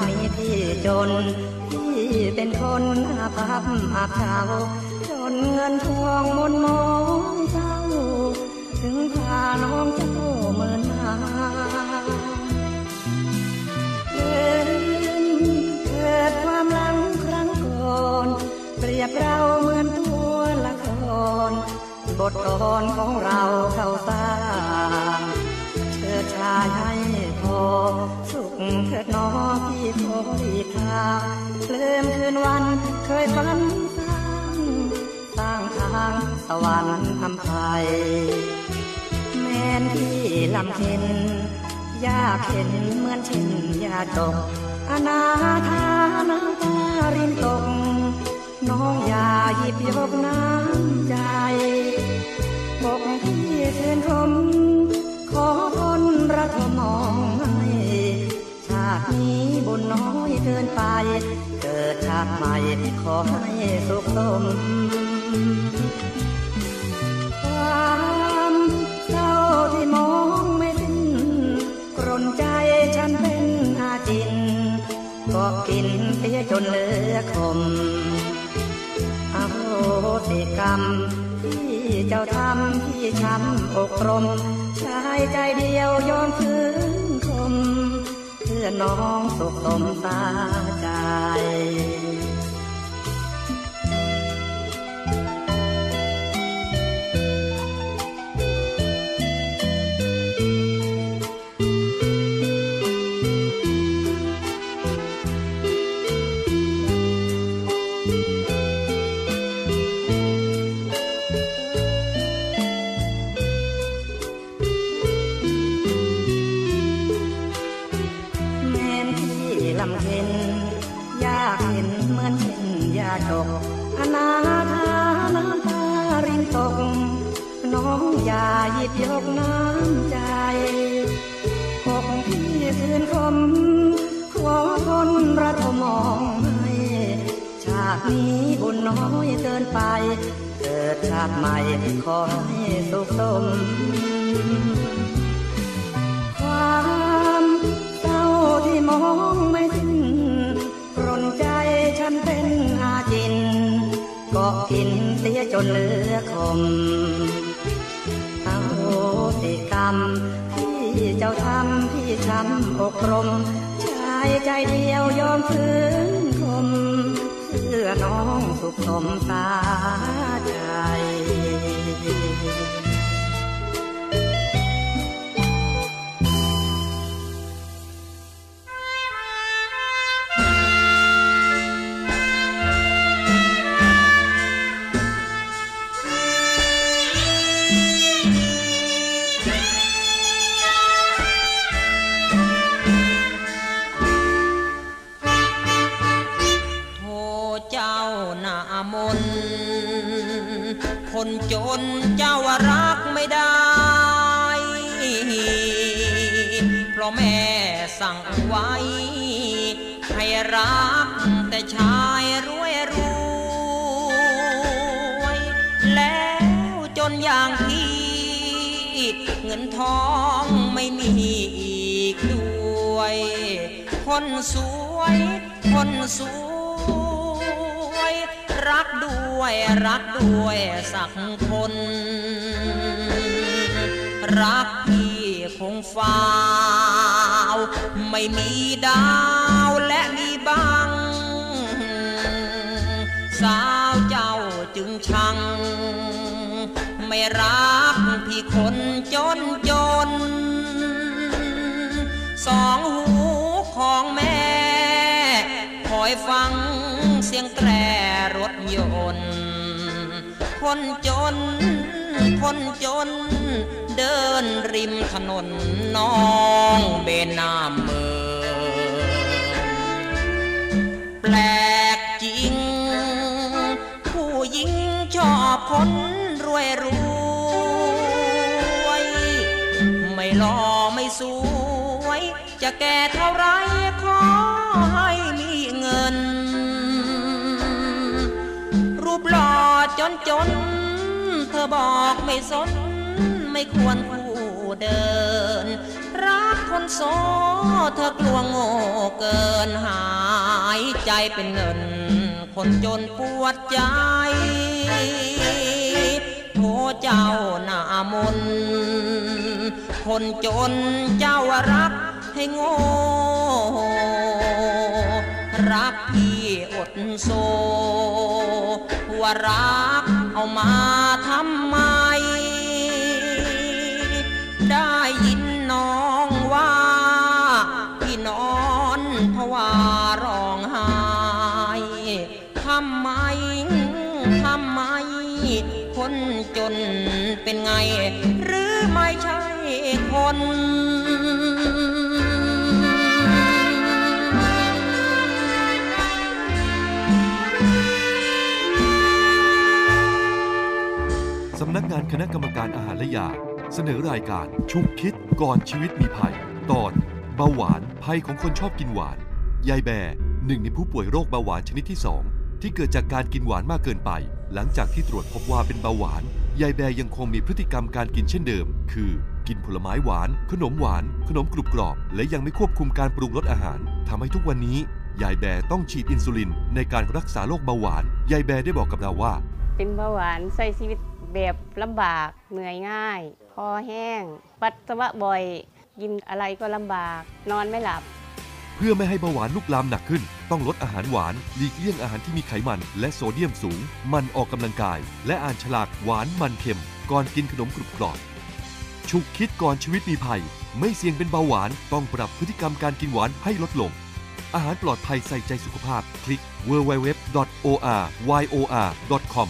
ตินี้พี่จน พี่เป็นคนอาภัพอาเฉาจนเงินทองมนมองเจ้า ถึงพาน้องเจ้าเมือนมาเงินเกิดความลังครั้งก่อน เปรียบเราเหมือนตัวละคร บทตอนของเราเข้าสร้างเชิดชายให้พอ เถิดน้อพี่ขออีกคราเคลิมคืนวันเคยฝันสร้างสร้างทางสวรรค์อภัยแม่นที่ลำเข็นยาเข็นเหมือนเช่นยาตกอนาถานาำตารินตกน้องอย่าหยิบยกน้ำใจ ขอให้สุขสมความเศร้าที่มองไม่สิ้นกรนใจฉันเป็นอาจินก็กินเสียจนเหลือคมอโหสิกรรมที่เจ้าทำที่ช้ำอกรมชายใจเดียวยอมฟื้นคมเพื่อน้องสุขสมตาใจ อกกินเสียจนเหลือคมเอาติกรรมที่เจ้าทำที่ช้ำอกรมชายใจเดียวยอมฟื้นคมเพื่อน้องสุขสมตาใจ ราะแม่สั่งไว้ ให้รักแต่ชายรวยรวยแล้วจนอย่างที่ เงินทองไม่มีอีกด้วย คนสวย คนสวย รักด้วยรักด้วยสักคน รักพี่ คงฟ้าว ไม่มีดาวและมีบัง สาวเจ้าจึงชัง ไม่รักพี่คนจนจน สองหูของแม่ คอยฟังเสียงแตรรถยนต์ คนจน คนจน เดินริมถนนน้องเบนน้ำเมืองแปลกจริง ผู้หญิงชอบคนรวยรวย ไม่หล่อไม่สวย จะแก่เท่าไรขอให้มีเงิน รูปหล่อจนจน ธอบอกไม่สน ไม่ควรผู้เดิน รักคนโสเธอกลัวโง่เกินหายใจเป็นเงิน คนจนปวดใจโทเจ้าหน้ามน คนจนเจ้ารักให้โง่รักที่อดโซว่ารัก เอามาทำไม ได้ยินน้องว่าพี่นอนเพราะว่าร้องไห้ทำไมทำไม คนจนเป็นไง หรือไม่ใช่คน ณะกรรมการอาหารและยา เสนอรายการชุกคิดก่อนชีวิตมีภัย ตอนเบาหวานภัยของคนชอบกินหวาน ยายแบหนึ่งในผู้ป่วยโรคเบาหวานชนิดที่ 2 ที่เกิดจากการกินหวานมากเกินไป หลังจากที่ตรวจพบว่าเป็นเบาหวาน ยายแบยังคงมีพฤติกรรมการกินเช่นเดิม คือ กินผลไม้หวาน ขนมหวาน ขนมกรุบกรอบ และยังไม่ควบคุมการปรุงรสอาหารทำให้ทุกวันนี้ ยายแบต้องฉีดอินซูลินในการรักษาโรคเบาหวาน ยายแบได้บอกกับเราว่า เป็นเบาหวานใช้ชีวิต แบบลำบากเหนื่อยง่าย คอแห้ง ปัสสาวะบ่อย กินอะไรก็ลำบาก นอนไม่หลับ เพื่อไม่ให้เบาหวานลุกลามหนักขึ้น ต้องลดอาหารหวาน หลีกเลี่ยงอาหารที่มีไขมัน และโซเดียมสูง มันออกกำลังกาย และอ่านฉลากหวานมันเค็ม ก่อนกินขนมกรุบกรอบฉุกคิดก่อนชีวิตมีภัย ไม่เสี่ยงเป็นเบาหวาน ต้องปรับพฤติกรรมการกินหวานให้ลดลง อาหารปลอดภัยใส่ใจสุขภาพ คลิก www.oryor.com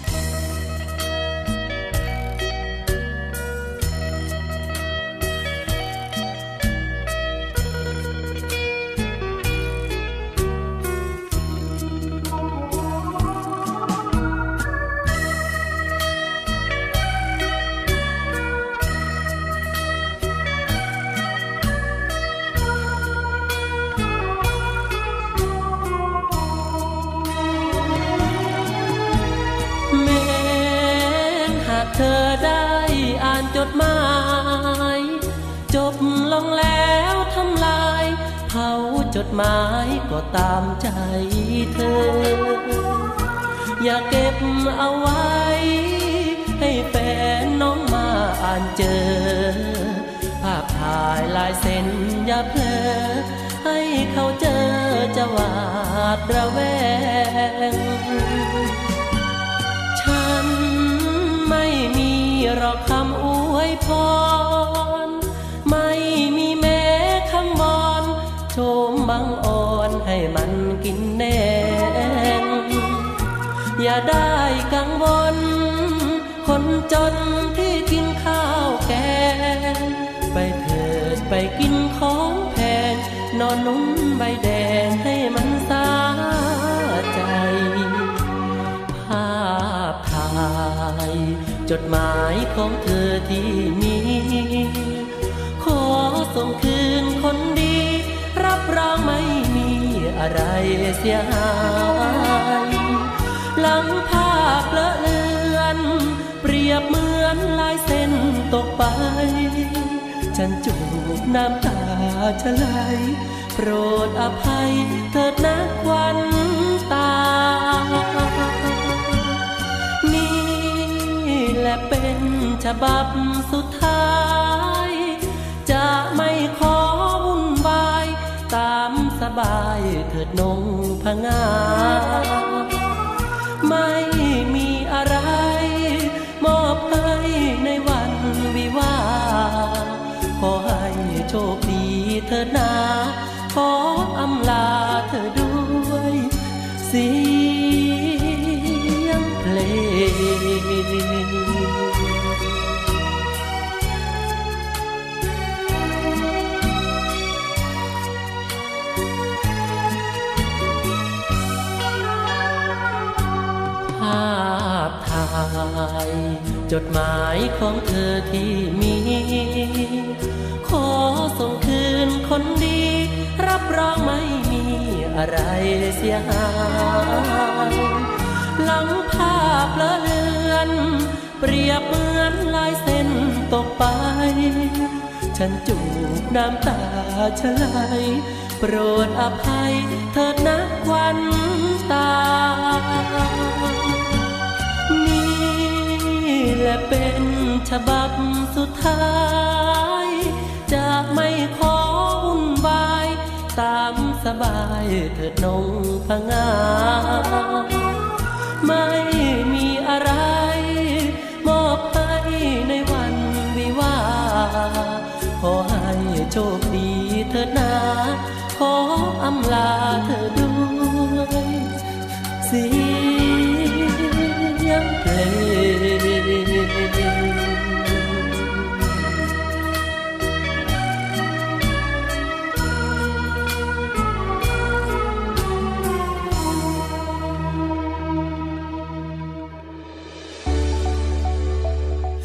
ตามใจเธอ อย่าเก็บเอาไว้ ให้แฟนน้องมาอ่านเจอ ภาพถ่ายลายเซ็นอย่าเพลอให้เขาเจอจะหวาดระแวง ฉันไม่มีหรอกคำอวยพร ได้กังวล คนจนที่กินข้าวแกง ไปเถิดไปกินของแพง นอนนุ่มใบแดงให้มันสาใจ ภาพถ่าย จดหมายของเธอที่มี ขอส่งคืนคนดี รับรองไม่มีอะไรเสียหาย ลังภาพเลอะเลือน เปรียบเหมือนลายเส้นตกไป ฉันจูบน้ำตาจะไหลโปรดอภัยเถิดนะควันตา นี่แหละเป็นฉบับสุดท้าย จะไม่ขอวุ่นวาย ตามสบายเถิดนงพงา ไม่มีอะไร มอบให้ในวันวิวาห์ขอให้โชคดีเถิดนาขออำลา จดหมายของเธอที่มี ขอส่งคืนคนดี รับรองไม่มีอะไรเสียหายหลังภาพเลอะเลือน เปรียบเหมือนลายเส้นตกไป ฉันจูบน้ำตาชะไหลโปรดอภัยเถิดนักวัน และเป็นฉบับสุดท้าย จะไม่ขอวุ่นวาย ตามสบายเถิดนงพงาไม่มีอะไร มอบให้ในวันวิวาขอให้โชคดีเถิดนาขออำลาเธอด้วยเสียงเพลง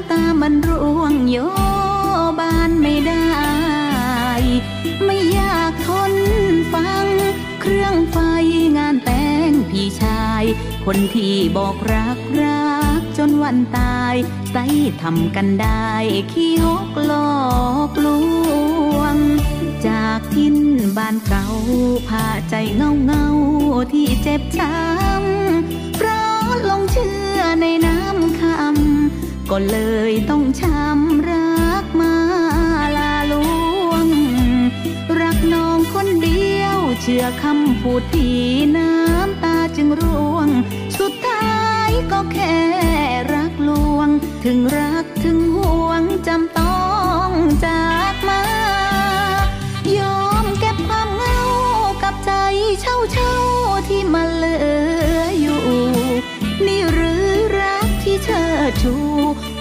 ำตามันร่วงโยบานไม่ได้ ไม่อยากทนฟัง เครื่องไฟงานแต่งพี่ชาย คนที่บอกรักรักจนวันตายใส่ทำกันได้ขี้หกหลอกลวง จากทินบ้านเก่าพาใจเงาเงาที่เจ็บช้ำ ก็เลยต้องช้ำรักมาลาลวง รักน้องคนเดียว เชื่อคำพูดที่น้ำตาจึงร่วง สุดท้ายก็แค่รักลวง ถึงรักถึงห่วงจำต้องจากมา ยอมเก็บความเหงากับใจเช่าเช่าที่มันเลือ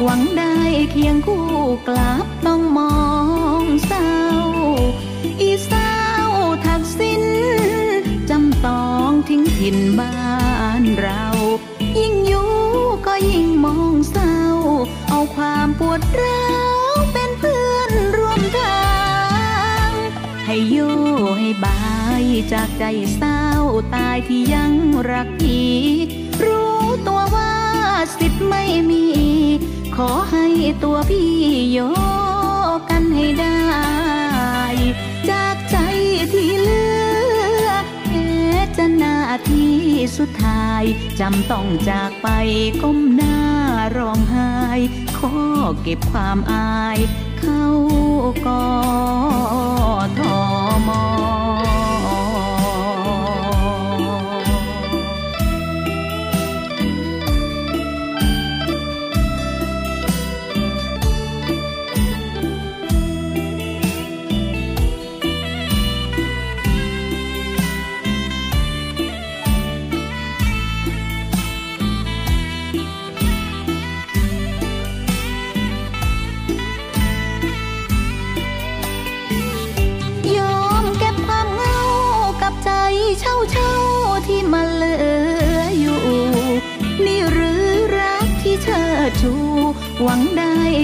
หวังได้เคียงคู่กลับต้องมองเศร้า อีเศร้าทักสิ้นจำต้องทิ้งถิ่นบ้านเรา ยิ่งอยู่ก็ยิ่งมองเศร้า เอาความปวดร้าวเป็นเพื่อนร่วมทาง ให้อยู่ให้บายจากใจเศร้าตายที่ยังรักพี่รู้ตัวว่าสิทธิ์ไม่มี ขอให้ตัวพี่โยกันให้ได้ จากใจที่เลือแค่จะนาทีสุดท้าย จำต้องจากไปก้มหน้าร้องไห้ ขอเก็บความอาย เข้ากอทอมย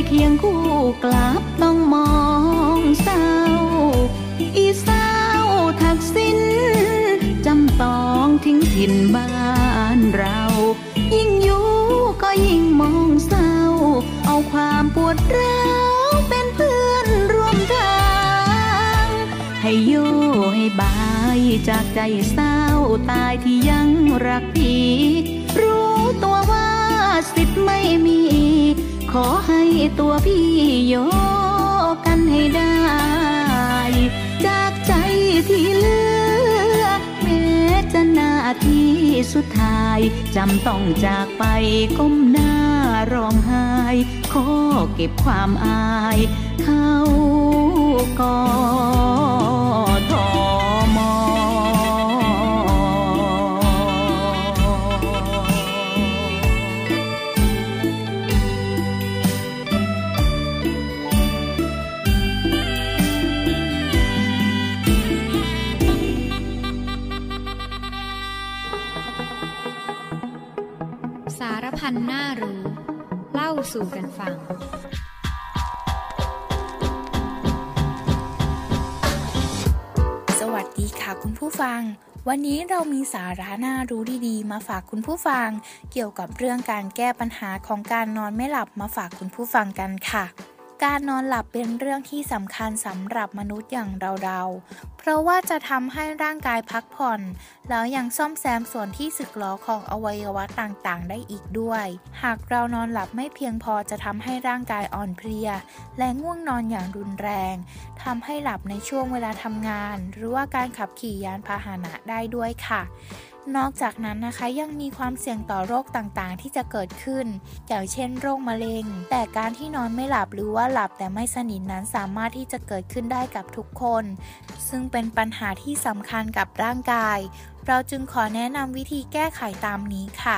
เคียงคู่กลับต้องมองเศร้า อีเศร้าทักสิ้น จำต้องทิ้งถิ่นบ้านเรา ยิ่งอยู่ก็ยิ่งมองเศร้า เอาความปวดร้าวเป็นเพื่อนร่วมทาง ให้โยให้บายจากใจเศร้าตายที่ยังรักพี่ รู้ตัวว่าสิทธิ์ไม่มี ขอให้ตัวพี่โยกันให้ได้ จากใจที่เลือแม้จะนาทีสุดท้ายจำต้องจากไปก้มหน้าร้องไห้ ขอเก็บความอาย เข้ากอท สู่กันฟัง สวัสดีค่ะคุณผู้ฟัง วันนี้เรามีสาระน่ารู้ดีๆ มาฝากคุณผู้ฟัง เกี่ยวกับเรื่องการแก้ปัญหาของการนอนไม่หลับมาฝากคุณผู้ฟังกันค่ะ การนอนหลับเป็นเรื่องที่สำคัญสำหรับมนุษย์อย่างเราๆ เพราะว่าจะทำให้ร่างกายพักผ่อน แล้วยังซ่อมแซมส่วนที่สึกหรอของอวัยวะต่างๆ ได้อีกด้วย หากเรานอนหลับไม่เพียงพอจะทำให้ร่างกายอ่อนเพลีย และง่วงนอนอย่างรุนแรงทำให้หลับในช่วงเวลาทำงาน หรือว่าการขับขี่ยานพาหนะได้ด้วยค่ะ นอกจากนั้นนะคะยังมีความเสี่ยงต่อโรคต่างๆ ที่จะเกิดขึ้น อย่างเช่น โรคมะเร็ง แต่การที่นอนไม่หลับหรือว่าหลับแต่ไม่สนิทนั้นสามารถที่จะเกิดขึ้นได้กับทุกคน ซึ่งเป็นปัญหาที่สำคัญกับร่างกาย เราจึงขอแนะนำวิธีแก้ไขตามนี้ค่ะ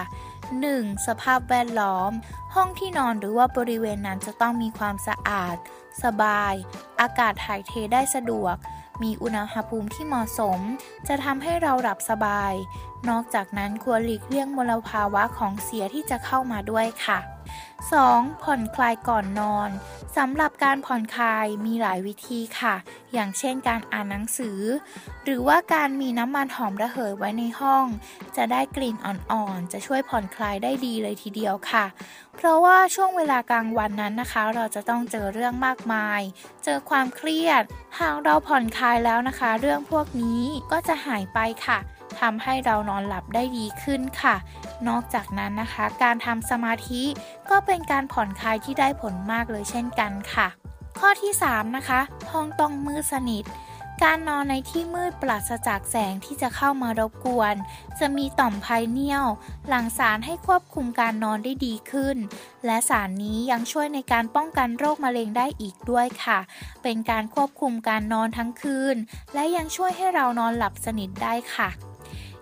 1. สภาพแวดล้อม ห้องที่นอนหรือว่าบริเวณนั้นจะต้องมีความสะอาด สบาย อากาศถ่ายเทได้สะดวก มีอุณหภูมิที่เหมาะสม จะทำให้เราหลับสบาย นอกจากนั้นควรหลีกเลี่ยงมลภาวะของเสียที่จะเข้ามาด้วยค่ะ 2. ผ่อนคลายก่อนนอนสำหรับการผ่อนคลายมีหลายวิธีค่ะ อย่างเช่นการอ่านหนังสือ หรือว่าการมีน้ำมันหอมระเหยไว้ในห้อง จะได้กลิ่นอ่อนๆ จะช่วยผ่อนคลายได้ดีเลยทีเดียวค่ะ เพราะว่าช่วงเวลากลางวันนั้นนะคะ เราจะต้องเจอเรื่องมากมาย เจอความเครียด หากเราผ่อนคลายแล้วนะคะ เรื่องพวกนี้ก็จะหายไปค่ะทำให้เรานอนหลับได้ดีขึ้นค่ะ นอกจากนั้นนะคะ การทำสมาธิก็เป็นการผ่อนคลายที่ได้ผลมากเลยเช่นกันค่ะ ข้อที่3นะคะห้องต้องมืดสนิท การนอนในที่มืดปราศจากแสงที่จะเข้ามารบกวน จะมีต่อมไพเนียลหลั่งสารให้ควบคุมการนอนได้ดีขึ้น และสารนี้ยังช่วยในการป้องกันโรคมะเร็งได้อีกด้วยค่ะ เป็นการควบคุมการนอนทั้งคืน และยังช่วยให้เรานอนหลับสนิทได้ค่ะ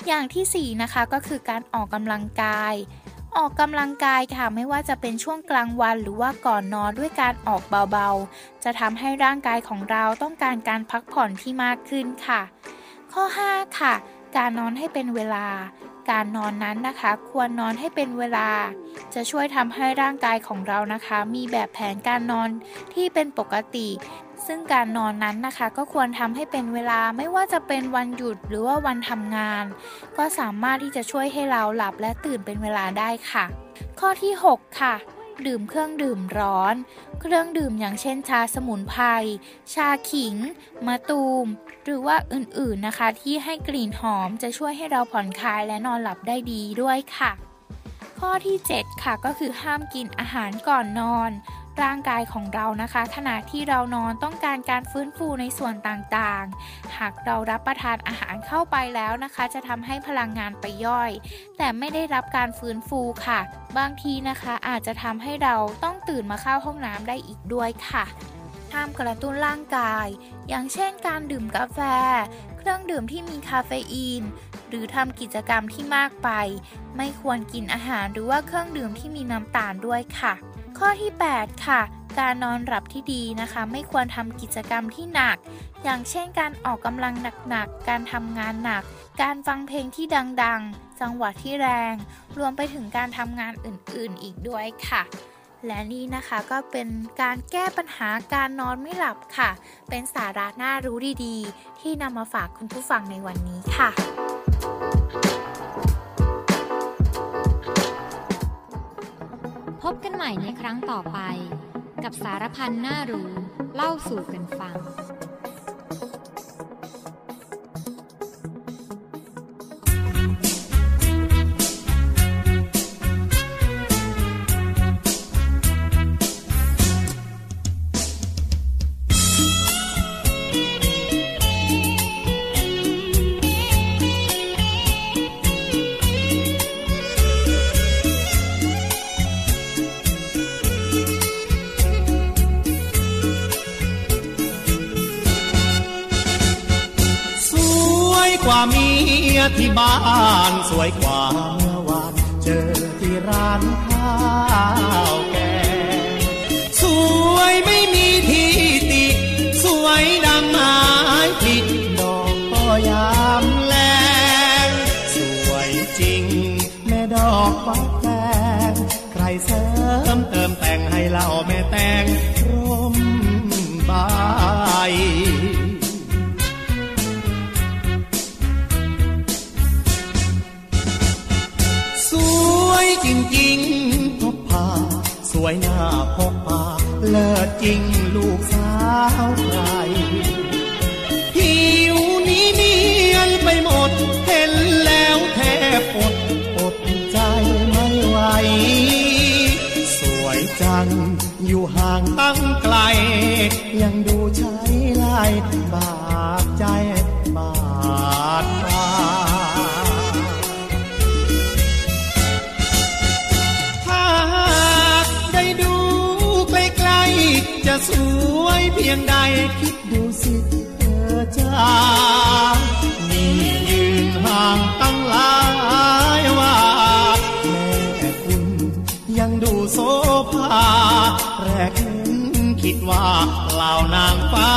อย่างที่ 4 นะคะก็คือการออกกำลังกาย ออกกำลังกายค่ะไม่ว่าจะเป็นช่วงกลางวันหรือว่าก่อนนอนด้วยการออกเบาๆ จะทำให้ร่างกายของเราต้องการการพักผ่อนที่มากขึ้นค่ะ ข้อ 5 ค่ะ การนอนให้เป็นเวลา การนอนนั้นนะคะ ควรนอนให้เป็นเวลา จะช่วยทำให้ร่างกายของเรานะคะ มีแบบแผนการนอนที่เป็นปกติ ซึ่งการนอนนั้นนะคะก็ควรทำให้เป็นเวลาไม่ว่าจะเป็นวันหยุดหรือว่าวันทำงาน ก็สามารถที่จะช่วยให้เราหลับและตื่นเป็นเวลาได้ค่ะ ข้อที่ 6 ค่ะ ดื่มเครื่องดื่มร้อน เครื่องดื่มอย่างเช่นชาสมุนไพร ชาขิง มะตูม หรือว่าอื่นๆนะคะ ที่ให้กลิ่นหอมจะช่วยให้เราผ่อนคลายและนอนหลับได้ดีด้วยค่ะข้อที่ 7 ค่ะก็คือห้ามกินอาหารก่อนนอน ร่างกายของเรานะคะ ขณะที่เรานอนต้องการการฟื้นฟูในส่วนต่างๆ หากเรารับประทานอาหารเข้าไปแล้วนะคะ จะทำให้พลังงานไปย่อย แต่ไม่ได้รับการฟื้นฟูค่ะ บางทีนะคะอาจจะทำให้เราต้องตื่นมาเข้าห้องน้ำได้อีกด้วยค่ะห้ามกระตุ้นร่างกาย อย่างเช่นการดื่มกาแฟ เครื่องดื่มที่มีคาเฟอีน หรือทำกิจกรรมที่มากไป ไม่ควรกินอาหารหรือว่าเครื่องดื่มที่มีน้ำตาลด้วยค่ะ ข้อที่ 8 ค่ะ การนอนหลับที่ดีนะคะ ไม่ควรทำกิจกรรมที่หนัก อย่างเช่นการออกกำลังหนักๆ การทำงานหนัก การฟังเพลงที่ดังๆ จังหวะที่แรง รวมไปถึงการทำงานอื่นๆ อีกด้วยค่ะและนี่นะคะก็เป็นการแก้ปัญหาการนอนไม่หลับค่ะ เป็นสาระน่ารู้ดีๆ ที่นำมาฝากคุณผู้ฟังในวันนี้ค่ะ พบกันใหม่ในครั้งต่อไป กับสารพันน่ารู้ เล่าสู่กันฟัง ที่บ้านสวยกว่าเมื่อวานเจอที่ร้านข้าวแกสวยไม่มีที่ติสวยดังไม้ผลิดอกก็ยามแลงสวยจริงแม่ดอกฟักแตงใครเสริมเติมแต่งให้เราแม่แต่ง วยหน้าพบพาเลิศจริงลูกสาวใครผิวนี้เนียนไปหมด เห็นแล้วแทบอดอดใจไม่ไหว สวยจังอยู่ห่างตั้งไกล ยังดูใช้ลายบาดใจ สวยเพียงใดคิดดูสิเธอจ้านี่ยืนห่างตั้งหลายว่าแม่คุณยังดูโซภาแรกคิดว่าเหล่านางฟ้า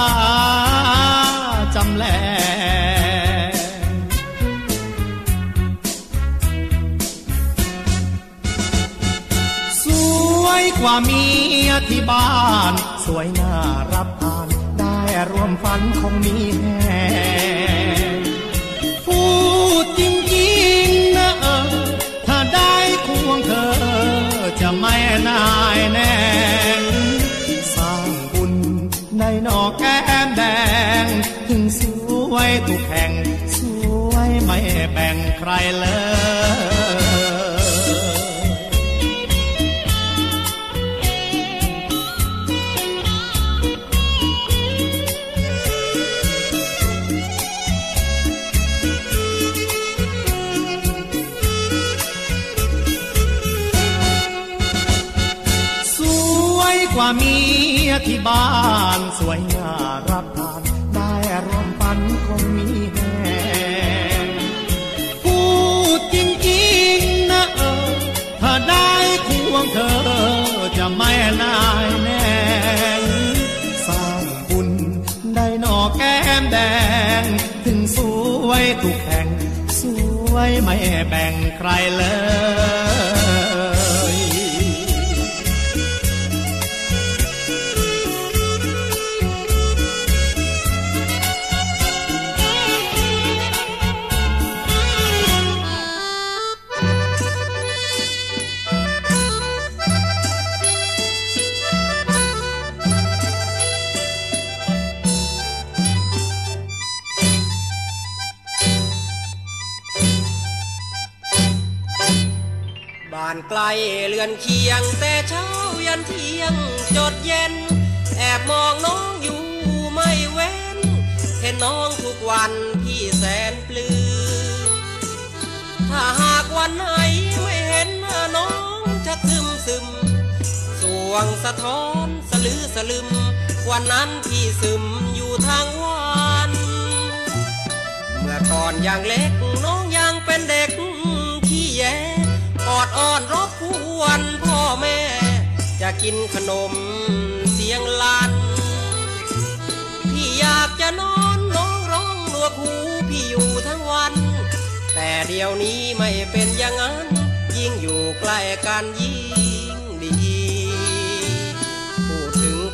จำแลสวยกว่าเมียที่บ้าน สวยน่ารับทาน ได้รวมฝันคงมีแห่พูดจริงๆนะเออ ถ้าได้ควงเธอ จะไม่นายแน่สร้างบุญในนอกแก้มแดง ถึงสวยทุกแห่ง สวยไม่แบ่งใครเลย เมียที่บ้านสวยน่ารับทานได้รวมฝันคงมีแห่พูดจริงๆนะเออถ้าได้ควงเธอจะไม่นายแน่สร้างบุญได้หนอแก้มแดง ถึงสวยทุกแห่ง สวยไม่แบ่งใครเลย วงสะท้อนสลือสลึม วันนั้นพี่ซึมอยู่ทางวัน เมื่อก่อนยังเล็กน้องยังเป็นเด็กขี้แยออดอ้อนรบกวนพ่อแม่ จะกินขนมเสียงลัน พี่อยากจะนอนน้องร้องหนวกหูพี่อยู่ทั้งวัน แต่เดี๋ยวนี้ไม่เป็นอย่างนั้น ยิ่งอยู่ใกล้กันยิ่ง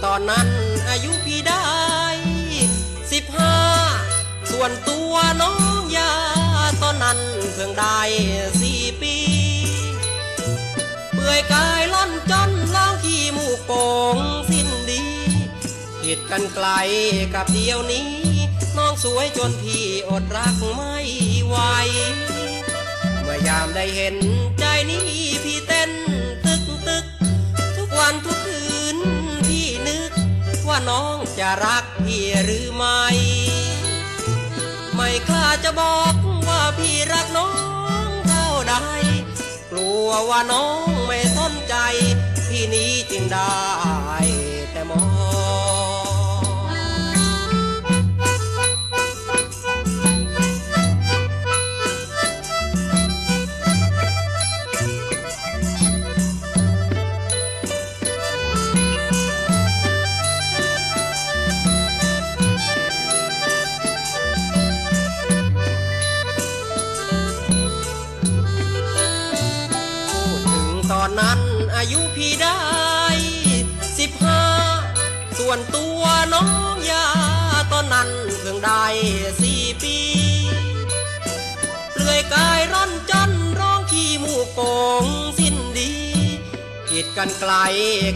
ตอนนั้นอายุพี่ได้สิบห้าส่วนตัวน้องยาตอนนั้นเพิ่งได้สี่ปี เปื่อยกายล่อนจนล้างขี้มูกโป่งสิ้นดีผิดกันไกลกับเดียวนี้ น้องสวยจนพี่อดรักไม่ไหวเมื่อยามได้เห็นใจนี้พี่เต้นตึกตึก ทุกวันทุกคืน น้องจะรักพี่หรือไม่ ไม่กล้าจะบอกว่าพี่รักน้องเท่าใด กลัวว่าน้องไม่สนใจ พี่นี้จึงได้แต่มอง ส่วนตัวน้องยาตอนนั้นเพิ่งได้สี่ปีเปลือยกายร่อนจนร้องขี้มูกโป่งสิ้นดีผิดกันไกล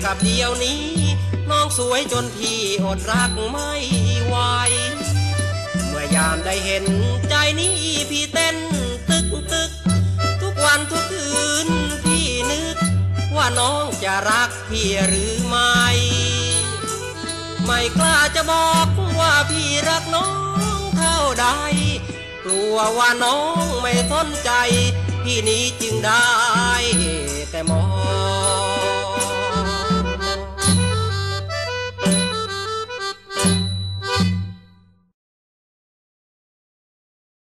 กับเดียวนี้ น้องสวยจนพี่อดรักไม่ไหวเมื่อยามได้เห็นใจนี้พี่เต้นตึกตึก ทุกวันทุกคืนพี่นึก ว่าน้องจะรักพี่หรือไม่ ไม่กล้าจะบอกว่าพี่รักน้องเท่าใด กลัวว่าน้องไม่สนใจ พี่นี้จึงได้แต่มอง